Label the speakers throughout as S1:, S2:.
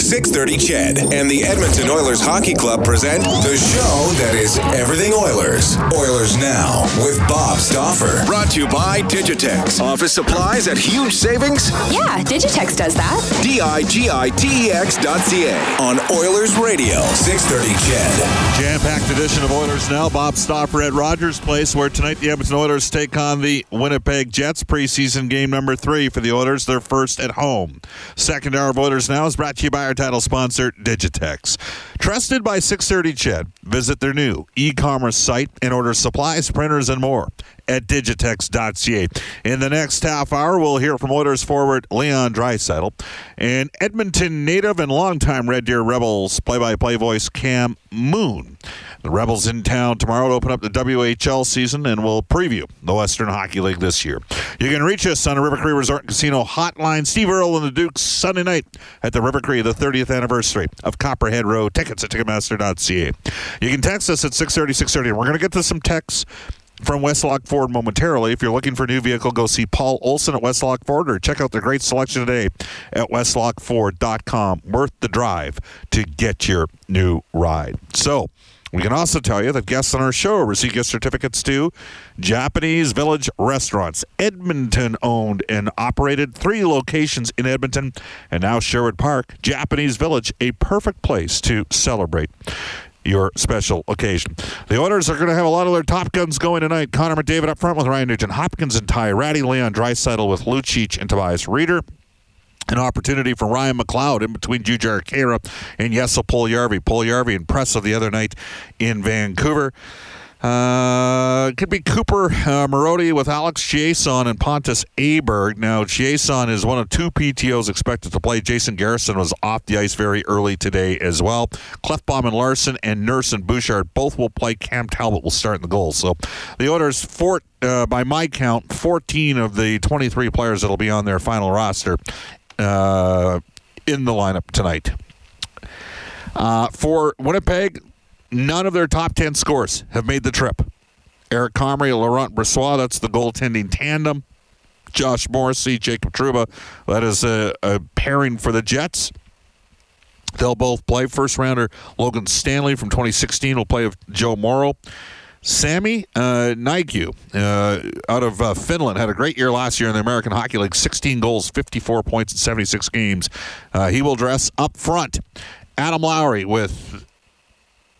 S1: 630 CHED and the Edmonton Oilers Hockey Club present the show that is everything Oilers. Oilers Now with Bob Stauffer.
S2: Brought to you by Digitex. Office supplies at huge savings?
S3: Yeah, Digitex does that.
S2: D-I-G-I-T-E-X dot C-A.
S1: On Oilers Radio, 630 CHED.
S4: Jam-packed edition of Oilers Now. Bob Stauffer at Rogers Place, where tonight the Edmonton Oilers take on the Winnipeg Jets. Preseason game number three for the Oilers, their first at home. Second hour of Oilers Now is brought to you by title sponsor, Digitex. Trusted by 630 Ched. Visit their new e-commerce site and order supplies, printers, and more at digitex.ca. In the next half hour, we'll hear from Oilers forward Leon Draisaitl and Edmonton native and longtime Red Deer Rebels play-by-play voice Cam Moon. The Rebels in town tomorrow to open up the WHL season and we'll preview the Western Hockey League this year. You can reach us on the River Cree Resort Casino hotline. Steve Earle and the Dukes Sunday night at the River Cree, the 30th anniversary of Copperhead Road. Tickets at Ticketmaster.ca. You can text us at 630 630. We're going to get to some texts from Westlock Ford momentarily. If you're looking for a new vehicle, go see Paul Olson at Westlock Ford or check out their great selection today at westlockford.com. Worth the drive to get your new ride. So, we can also tell you that guests on our show receive gift certificates to Japanese Village Restaurants, Edmonton owned and operated, three locations in Edmonton and now Sherwood Park. Japanese Village, a perfect place to celebrate your special occasion. The Oilers are going to have a lot of their top guns going tonight. Connor McDavid up front with Ryan Nugent Hopkins and Ty Rattie, Leon Draisaitl with Lucic and Tobias Rieder. An opportunity for Ryan McLeod in between Jujhar Khaira and Jesse Puljujarvi. Puljujarvi impressive the other night in Vancouver. Uh, could be Cooper uh, with Alex Chiasson and Pontus Aberg. Now, Chiasson is one of two PTOs expected to play. Jason Garrison was off the ice very early today as well. Klefbom and Larsson and Nurse and Bouchard both will play. Cam Talbot will start in the goal. So the Oilers, four, uh, by my count, 14 of the 23 players that will be on their final roster uh, in the lineup tonight. Uh, for Winnipeg, none of their top 10 scores have made the trip. Eric Comrie, Laurent Brossoit, that's the goaltending tandem. Josh Morrissey, Jacob Trouba, that is a, a pairing for the Jets. They'll both play. First rounder Logan Stanley from 2016 will play with Joe Morrow. Sammy uh, uh, out of uh, Finland had a great year last year in the American Hockey League 16 goals, 54 points in 76 games. Uh, he will dress up front. Adam Lowry with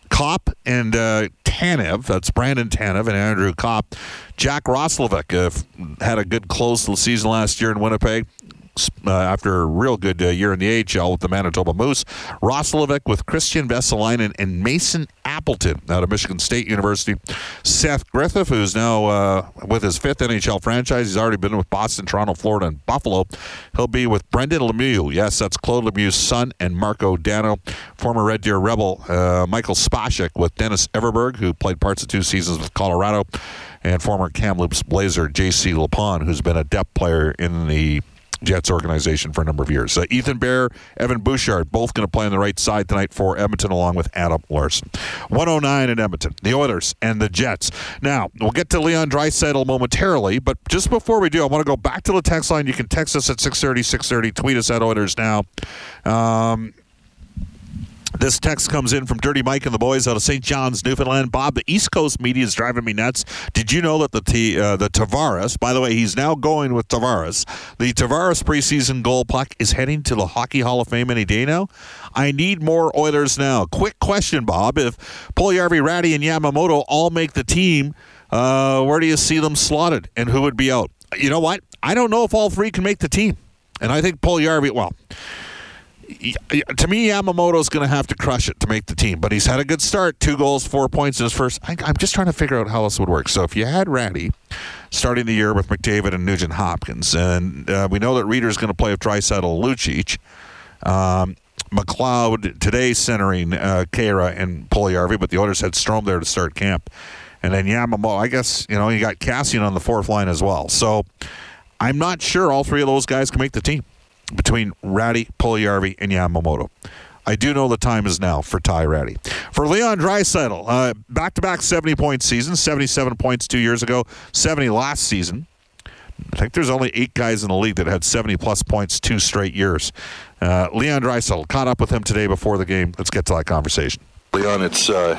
S4: Copp and uh, Tanev. That's Brandon Tanev and Andrew Copp. Jack Roslovic uh, had a good close to the season last year in Winnipeg. Uh, after a real good uh, year in the AHL with the Manitoba Moose. Roslovic with Kristian Vesalainen and Mason Appleton out of Michigan State University. Seth Griffith, who's now uh, with his fifth NHL franchise. He's already been with Boston, Toronto, Florida, and Buffalo. He'll be with Brendan Lemieux. Yes, that's Claude Lemieux's son and Marko Dano. Former Red Deer Rebel uh, Michael Spacek with Dennis Everberg, who played parts of two seasons with Colorado. And former Kamloops Blazer J.C. Lipon, who's been a depth player in the Jets organization for a number of years. Uh, Ethan Bear, Evan Bouchard, both going to play on the right side tonight for Edmonton, along with Adam Larsson. 109 in Edmonton, the Oilers and the Jets. Now, we'll get to Leon Draisaitl momentarily, but just before we do, I want to go back to the text line. You can text us at 630, 630, tweet us at Oilers Now. Um, this text comes in from Dirty Mike and the boys out of St. John's, Newfoundland. Bob, the East Coast media is driving me nuts. Did you know that the uh, the Tavares, by the way, he's now going with Tavares. The Tavares preseason goal puck is heading to the Hockey Hall of Fame any day now. I need more Oilers now. Quick question, Bob. If Puljujarvi, Rattie, and Yamamoto all make the team, uh, where do you see them slotted, and who would be out? You know what? I don't know if all three can make the team, and I think Paul Puljujarvi. Well
S5: to me, Yamamoto's going to have to crush it to make the team, but he's had a good start. Two goals, four points in his first. I, am just trying to figure out how this would work. So if you had Rattie starting the year with McDavid and Nugent Hopkins, and uh, we know that Rieder's going to play with Draisaitl Lucic. Um, McLeod today centering uh, Khaira and Puljujarvi, but the Oilers had Strome there to start camp. And then Yamamoto, I guess, you know, you got Kassian on the fourth line as well. So I'm not sure all three of those guys can make the team between Rattie, Puljujarvi, and Yamamoto. I do know the time is now for Ty Rattie. For Leon Draisaitl, uh, back-to-back 70-point season, 77 points two years ago, 70 last season. I think there's only eight guys in the league that had 70-plus points two straight years. Uh, Leon Draisaitl caught up with him today before the game. Let's get to that conversation.
S4: Leon, it's uh,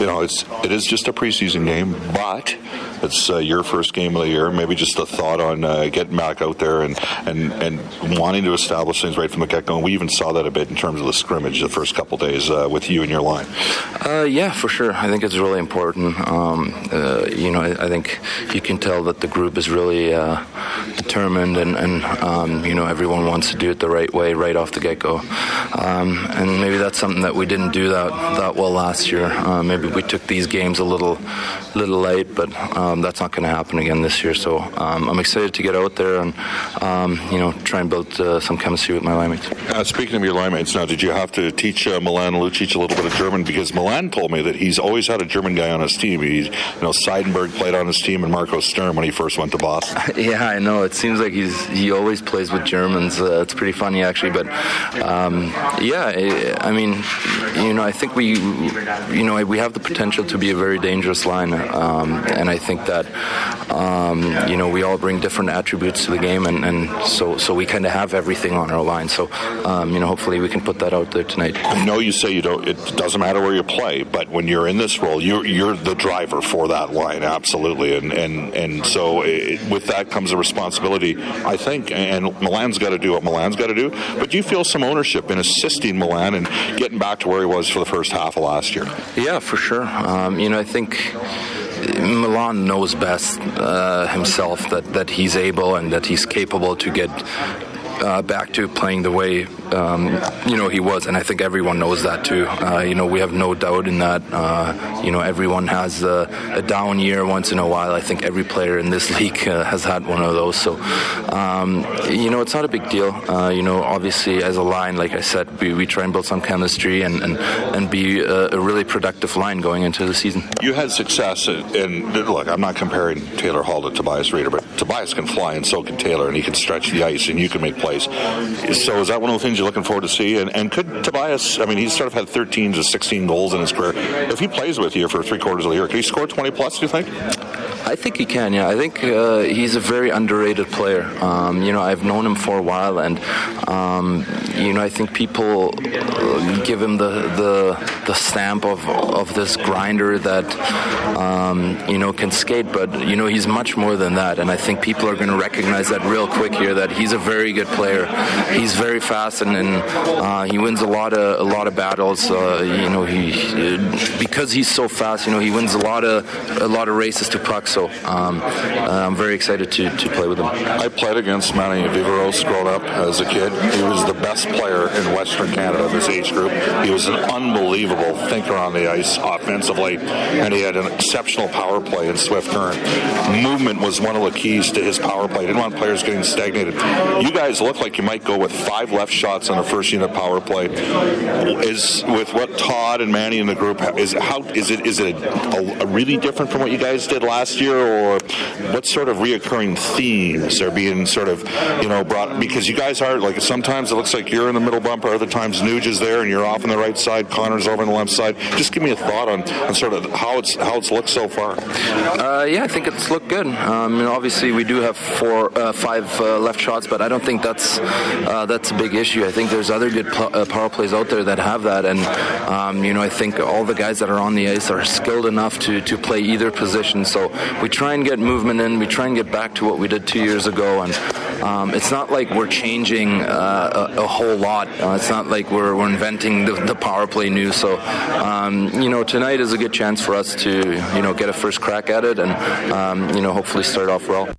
S4: you know it's it is just a preseason game, but it's uh, your first game of the year. Maybe just a thought on uh, getting back out there and, and and wanting to establish things right from the get go. We even saw that a bit in terms of the scrimmage the first couple days uh, with you and your line.
S6: Uh, yeah, for sure. I think it's really important. Um, uh, you know, I, I, think you can tell that the group is really determined, and, and um, you know everyone wants to do it the right way right off the get go. Um, and maybe that's something that we didn't do that that well last year. maybe we took these games a little little late, but um, that's not going to happen again this year. So um, I'm excited to get out there and um, you know try and build uh, some chemistry with my line mates.
S4: Uh, speaking of your line mates, now did you have to teach uh, Milan Lucic a little bit of German because Milan told me that he's always had a German guy on his team. He, you know, Seidenberg played on his team and Marco Sturm when he first went to Boston.
S6: yeah, I know. It seems like he's he always plays with Germans. Uh, it's pretty funny actually, but um, yeah, I mean, you know, I think we, you know, we have the potential to be a very dangerous line, um, and I think that um, you know we all bring different attributes to the game, and, and so so we kind of have everything on our line. So um, you know hopefully we can put that out there tonight.
S4: I know you say you don't. It doesn't matter where you play, but when you're in this role, you're you're the driver for that line, absolutely, and and and so it, with that comes a responsibility, I think. And Milan's got to do what Milan's got to do, but do you feel some ownership in assisting Milan and getting back to where he was for the first half of last year?
S6: Yeah, for sure. Um, you know, I think Milan knows best uh, himself that, that he's able and that he's capable to get uh, back to playing the way um, you know he was, and I think everyone knows that too. Uh, you know, we have no doubt in that. Uh, you know, everyone has a, a, down year once in a while. I think every player in this league uh, has had one of those. So, um, you know, it's not a big deal. Uh, you know, obviously, as a line, like I said, we, we try and build some chemistry and and, and be a, a really productive line going into the season.
S4: You had success, and look, I'm not comparing Taylor Hall to Tobias Rieder, but Tobias can fly, and so can Taylor, and he can stretch the ice, and you can make plays. So, is that one of the things? You're looking forward to see? And, and could Tobias, I mean, he's sort of had 13 to 16 goals in his career. If he plays with you for three quarters of the year, could he score 20 plus, do you think?
S6: I think he can. Yeah, I think uh, he's a very underrated player. Um, you know, I've known him for a while, and um, you know, I think people uh, give him the the, the stamp of of this grinder that um, you know can skate, but you know, he's much more than that. And I think people are going to recognize that real quick here. That he's a very good player. He's very fast, and, and uh, he wins a lot of a lot of battles. Uh, you know, he because he's so fast. You know, he wins a lot of a lot of races to pucks. So um, uh, I'm very excited to, to play with him.
S4: I played against Manny Viveros growing up as a kid. He was the best player in Western Canada of his age group. He was an unbelievable thinker on the ice offensively, and he had an exceptional power play in swift current. Movement was one of the keys to his power play. He didn't want players getting stagnated. You guys look like you might go with five left shots on a first unit power play. Is with what Todd and Manny in the group is how is it is it a, a really different from what you guys did last year? Or what sort of reoccurring themes are being sort of, you know, brought? Because you guys are like sometimes it looks like you're in the middle bumper, other times Nuge is there and you're off on the right side, Connor's over on the left side. Just give me a thought on, on sort of how it's how it's looked so far.
S6: Uh, yeah, I think it's looked good. Um, obviously, we do have four, uh, five uh, left shots, but I don't think that's uh, that's a big issue. I think there's other good pl- uh, power plays out there that have that, and um, you know, I think all the guys that are on the ice are skilled enough to to play either position. So we try and get movement in. We try and get back to what we did two years ago, and um, it's not like we're changing uh, a, a, whole lot. Uh, it's not like we're, we're inventing the, the, power play new. So, um, you know, tonight is a good chance for us to, you know, get a first crack at it and, um, you know, hopefully start off well.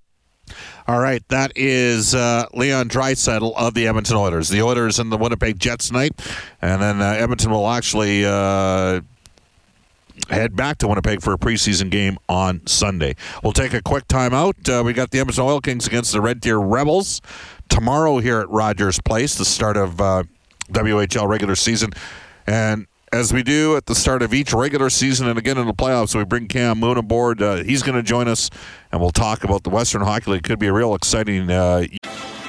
S4: All right, that is uh, Leon Draisaitl of the Edmonton Oilers. The Oilers and the Winnipeg Jets tonight, and then uh, Edmonton will actually uh, head back to Winnipeg for a preseason game on Sunday. We'll take a quick timeout. Uh, we got the Edmonton Oil Kings against the Red Deer Rebels tomorrow here at Rogers Place, the start of uh, WHL regular season, and as we do at the start of each regular season and again in the playoffs, we bring Cam Moon aboard. Uh, he's going to join us, and we'll talk about the Western Hockey League. Could be a real exciting. Uh,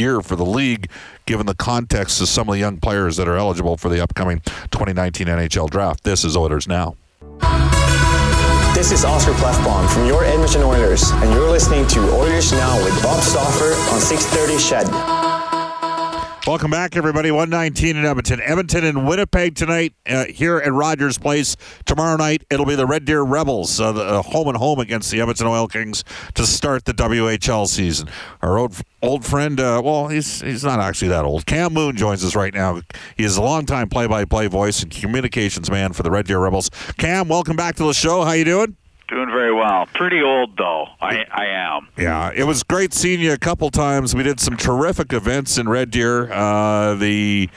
S4: Year for the league, given the context of some of the young players that are eligible for the upcoming 2019 NHL draft. This is Oilers Now.
S7: This is Oscar Klefbom from your Edmonton Oilers, and you're listening to Oilers Now with Bob Stauffer on 630 CHED.
S4: Welcome back, everybody. 119 in Edmonton. Edmonton and Winnipeg tonight uh, here at Rogers Place. Tomorrow night, it'll be the Red Deer Rebels, uh, the, uh, home and home against the Edmonton Oil Kings to start the WHL season. Our old old friend, uh, well, he's he's not actually that old. Cam Moon joins us right now. He is a longtime play-by-play voice and communications man for the Red Deer Rebels. Cam, welcome back to the show. How you doing?
S8: Doing very well. Pretty old though. I I am.
S4: Yeah, it was great seeing you a couple times. We did some terrific events in Red Deer. Uh, the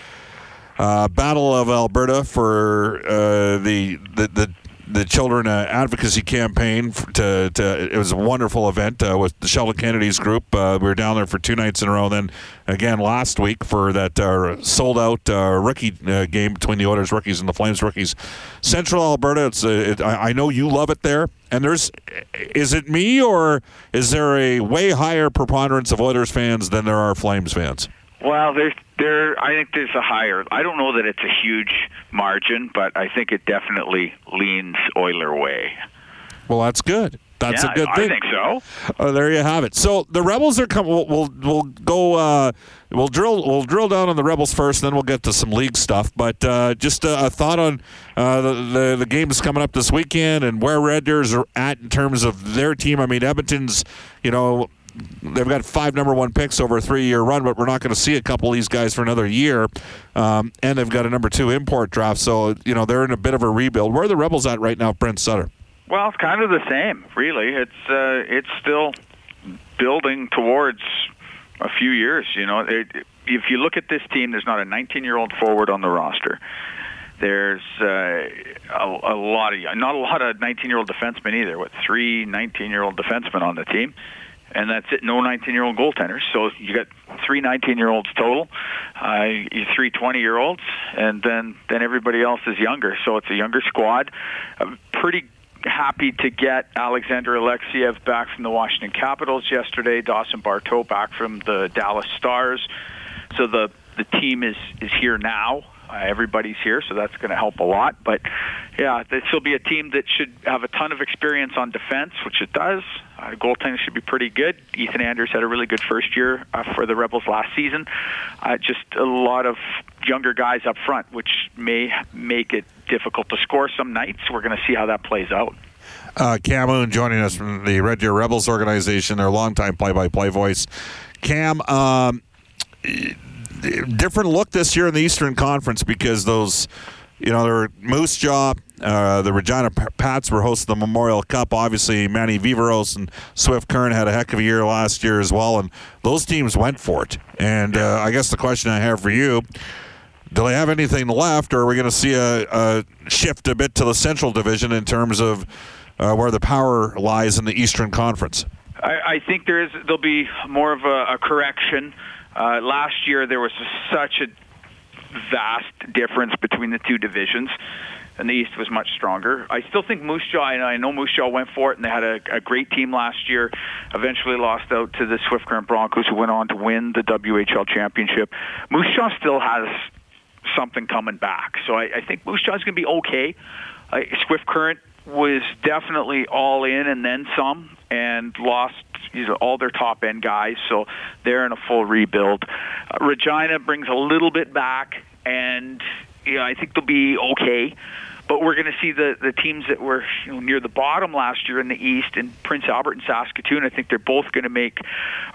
S4: uh, Battle of Alberta for uh, the, the the the children uh, advocacy campaign to, to it was a wonderful event uh, with the Sheldon Kennedy's group. Uh, we were down there for two nights in a row. Then again last week for that uh, sold out uh, rookie uh, game between the Oilers rookies and the Flames rookies. Central Alberta. It's it, I, I know you love it there. And there's is it me or is there a way higher preponderance of Oilers fans than there are Flames fans?
S8: Well, there's there. I think there's a higher. I don't know that it's a huge margin, but I think it definitely leans Oiler way.
S4: Well, that's good. That's
S8: yeah,
S4: a good
S8: I
S4: thing.
S8: I think so.
S4: Uh, there you have it. So the rebels are coming. We'll, we'll we'll go. Uh, we'll drill. We'll drill down on the rebels first, then we'll get to some league stuff. But uh, just a, a thought on uh, the, the the games coming up this weekend and where Red Deers are at in terms of their team. I mean, Edmonton's. You know. They've got five number one picks over a three year run, but we're not going to see a couple of these guys for another year. Um, and they've got a number two import draft, so you know they're in a bit of a rebuild. Where are the Rebels at right now, Brent Sutter?
S8: Well, it's kind of the same, really. It's uh, it's still building towards a few years. You know, it, if you look at this team, there's not a 19-year-old forward on the roster. There's uh, a, a lot of not a lot of 19-year-old defensemen either. With three 19-year-old defensemen on the team, and that's it. No 19-year-old goaltenders. So you got three 19-year-olds total, uh, three 20-year-olds, and then then everybody else is younger. So it's a younger squad. Uh, pretty happy to get Alexander Alexiev back from the Washington Capitals yesterday. Dawson Barteaux back from the Dallas Stars. So the the team is is here now. Uh, everybody's here, so that's going to help a lot. But yeah, this will be a team that should have a ton of experience on defense, which it does. Uh, goaltending should be pretty good. Ethan Anders had a really good first year uh, for the Rebels last season. Uh, just a lot of younger guys up front, which may make it difficult to score some nights. We're going to see how that plays out.
S4: Uh, Cam Moon joining us from the Red Deer Rebels organization, their longtime play-by-play voice. Cam, um, different look this year in the Eastern Conference because those, you know, there were Moose Jaw, uh, the Regina Pats were hosting the Memorial Cup. Obviously, Manny Viveros and Swift Current had a heck of a year last year as well, and those teams went for it. And uh, I guess the question I have for you. Do they have anything left, or are we going to see a, a, shift a bit to the Central Division in terms of uh, where the power lies in the Eastern Conference?
S8: I, I think there is. There'll be more of a, a correction. Uh, last year there was such a vast difference between the two divisions and the East was much stronger. I still think Moose Jaw, and I know Moose Jaw went for it, and they had a, a great team last year. Eventually lost out to the Swift Current Broncos, who went on to win the WHL championship. Moose Jaw still has something coming back, so I, I think Moose Jaw is going to be okay. Uh, Swift Current was definitely all in and then some, and lost you know, all their top end guys, so they're in a full rebuild. Uh, Regina brings a little bit back, and you know, I think they'll be okay but we're going to see the the teams that were you know, near the bottom last year in the East and Prince Albert and Saskatoon. I think they're both going to make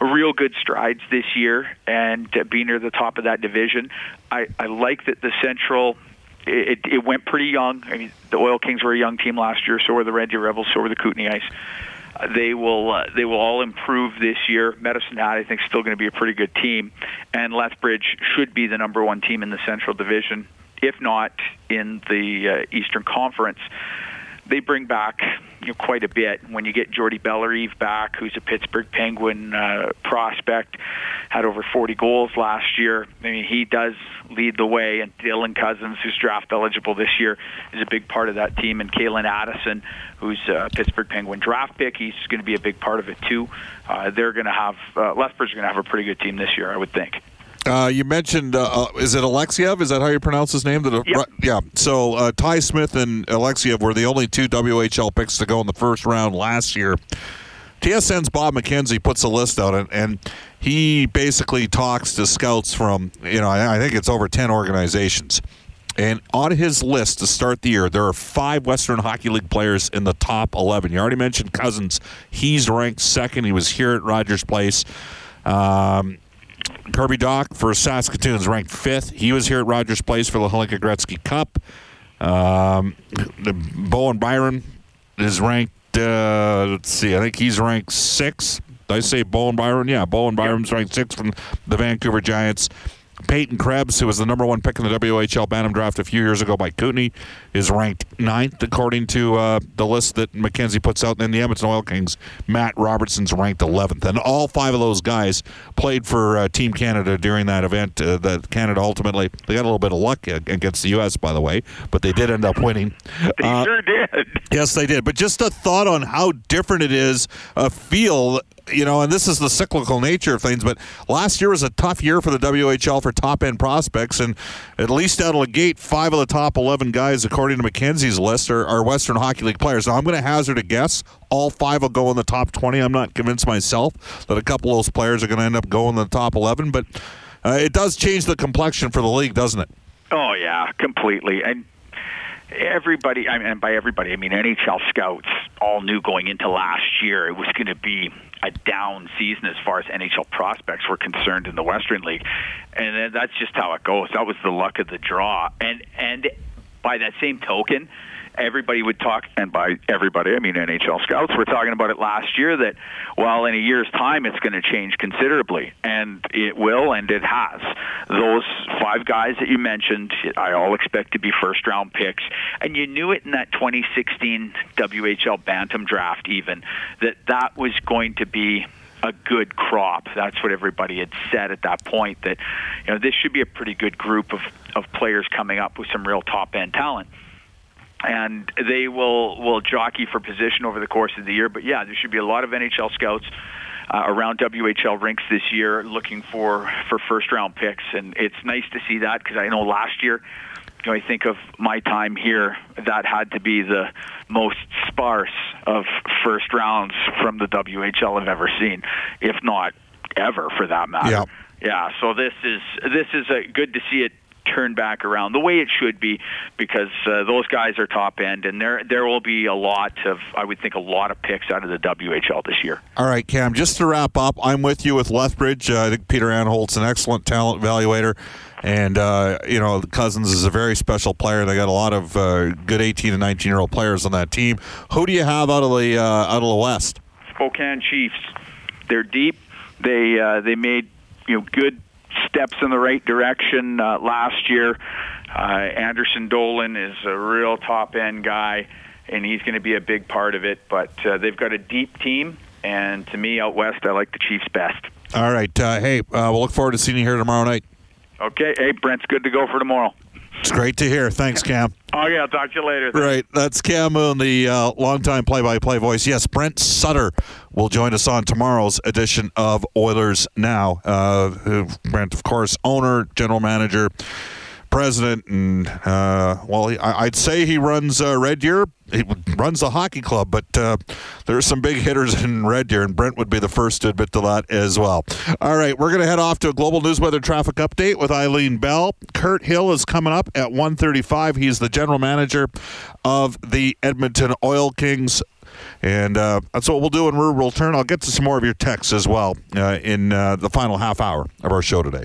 S8: real good strides this year and uh, be near the top of that division. I, I like that the Central. It, it went pretty young. I mean, the Oil Kings were a young team last year. So were the Red Deer Rebels. So were the Kootenay Ice. They will uh, they will all improve this year. Medicine Hat, I think, is still going to be a pretty good team, and Lethbridge should be the number one team in the Central Division if not in the uh, Eastern Conference. They bring back you know, quite a bit. When you get Jordy Bellerive back, who's a Pittsburgh Penguin uh, prospect, had over 40 goals last year. I mean, he does lead the way. And Dylan Cozens, who's draft eligible this year, is a big part of that team. And Calen Addison, who's a Pittsburgh Penguin draft pick, he's going to be a big part of it too. Uh, they're going to have uh, Lethbridge's going to have a pretty good team this year, I would think.
S4: Uh, you mentioned, uh, uh, is it Alexiev? Is that how you pronounce his name?
S8: That, yep.
S4: Yeah. So uh, Ty Smith and Alexiev were the only two WHL picks to go in the first round last year. TSN's Bob McKenzie puts a list out, and, and he basically talks to scouts from, you know, I, I think it's over 10 organizations. And on his list to start the year, there are five Western Hockey League players in the top 11. You already mentioned Cozens. He's ranked second. He was here at Rogers Place. Um, Kirby Dach for Saskatoon is ranked fifth. He was here at Rogers Place for the Hlinka Gretzky Cup. Um, Bowen Byron is ranked. Uh, let's see. I think he's ranked sixth. Did I say Bowen Byron? Yeah, Bowen Byram's ranked sixth from the Vancouver Giants. Peyton Krebs, who was the number one pick in the WHL Bantam draft a few years ago by Kootenay, is ranked ninth according to uh, the list that McKenzie puts out. And then the Edmonton Oil Kings, Matt Robertson's ranked 11th. And all five of those guys played for uh, Team Canada during that event. Uh, that Canada ultimately, they got a little bit of luck against the U.S., by the way, but they did end up winning.
S8: They uh, sure did.
S4: Yes, they did. But just a thought on how different it is, a feel you know, and this is the cyclical nature of things, but last year was a tough year for the WHL for top end prospects, and at least out of the gate, five of the top 11 guys, according to McKenzie's list, are, are Western Hockey League players. Now, I'm going to hazard a guess. All five will go in the top 20. I'm not convinced myself that a couple of those players are going to end up going in the top 11, but uh, it does change the complexion for the league, doesn't it?
S8: Oh, yeah, completely. And everybody, I mean, and by everybody, I mean NHL scouts all knew going into last year it was going to be a down season as far as NHL prospects were concerned in the Western League, and that's just how it goes. That was the luck of the draw, and and by that same token, everybody would talk, and by everybody, I mean NHL scouts were talking about it last year that, well, in a year's time, it's going to change considerably, and it will, and it has. Those five guys that you mentioned, I all expect to be first round picks, and you knew it in that 2016 WHL Bantam draft, even that that was going to be a good crop. That's what everybody had said at that point. That you know this should be a pretty good group of of players coming up with some real top end talent and they will will jockey for position over the course of the year. But yeah, there should be a lot of NHL scouts uh, around WHL rinks this year looking for for first round picks, and it's nice to see that because I know last year. You know, I think of my time here, that had to be the most sparse of first rounds from the WHL I've ever seen, if not ever, for that matter.
S4: Yeah.
S8: Yeah, so this is this is a, good to see it turn back around the way it should be because uh, those guys are top end and there there will be a lot of I would think a lot of picks out of the WHL this year.
S4: All right, Cam, just to wrap up, I'm with you with Lethbridge. Uh, I think Peter Anholt's an excellent talent evaluator. And uh, you know, Cozens is a very special player. They got a lot of uh, good 18 and 19 year old players on that team. Who do you have out of the uh, out of the West?
S8: Spokane Chiefs. They're deep. They uh, they made you know good steps in the right direction uh, last year. Uh, Anderson Dolan is a real top end guy, and he's going to be a big part of it. But uh, they've got a deep team, and to me, out west, I like the Chiefs best.
S4: All right. Uh, hey, uh, we'll look forward to seeing you here tomorrow night.
S8: Okay. Hey, Brent's good to go for tomorrow.
S4: It's great to hear. Thanks, Cam.
S8: Okay, I'll talk to you later.
S4: Right. That's Cam Moon, the uh, longtime play by play voice. Yes, Brent Sutter will join us on tomorrow's edition of Oilers Now. Uh, Brent, of course, owner, general manager president, and uh, well, I'd say he runs uh, Red Deer. He runs the hockey club, but uh, there are some big hitters in Red Deer, and Brent would be the first to admit to that as well. All right, we're going to head off to a global news weather traffic update with Eileen Bell. Kirt Hill is coming up at 1:35. He's the general manager of the Edmonton Oil Kings. And uh, that's what we'll do when we return. I'll get to some more of your texts as well uh, in uh, the final half hour of our show today.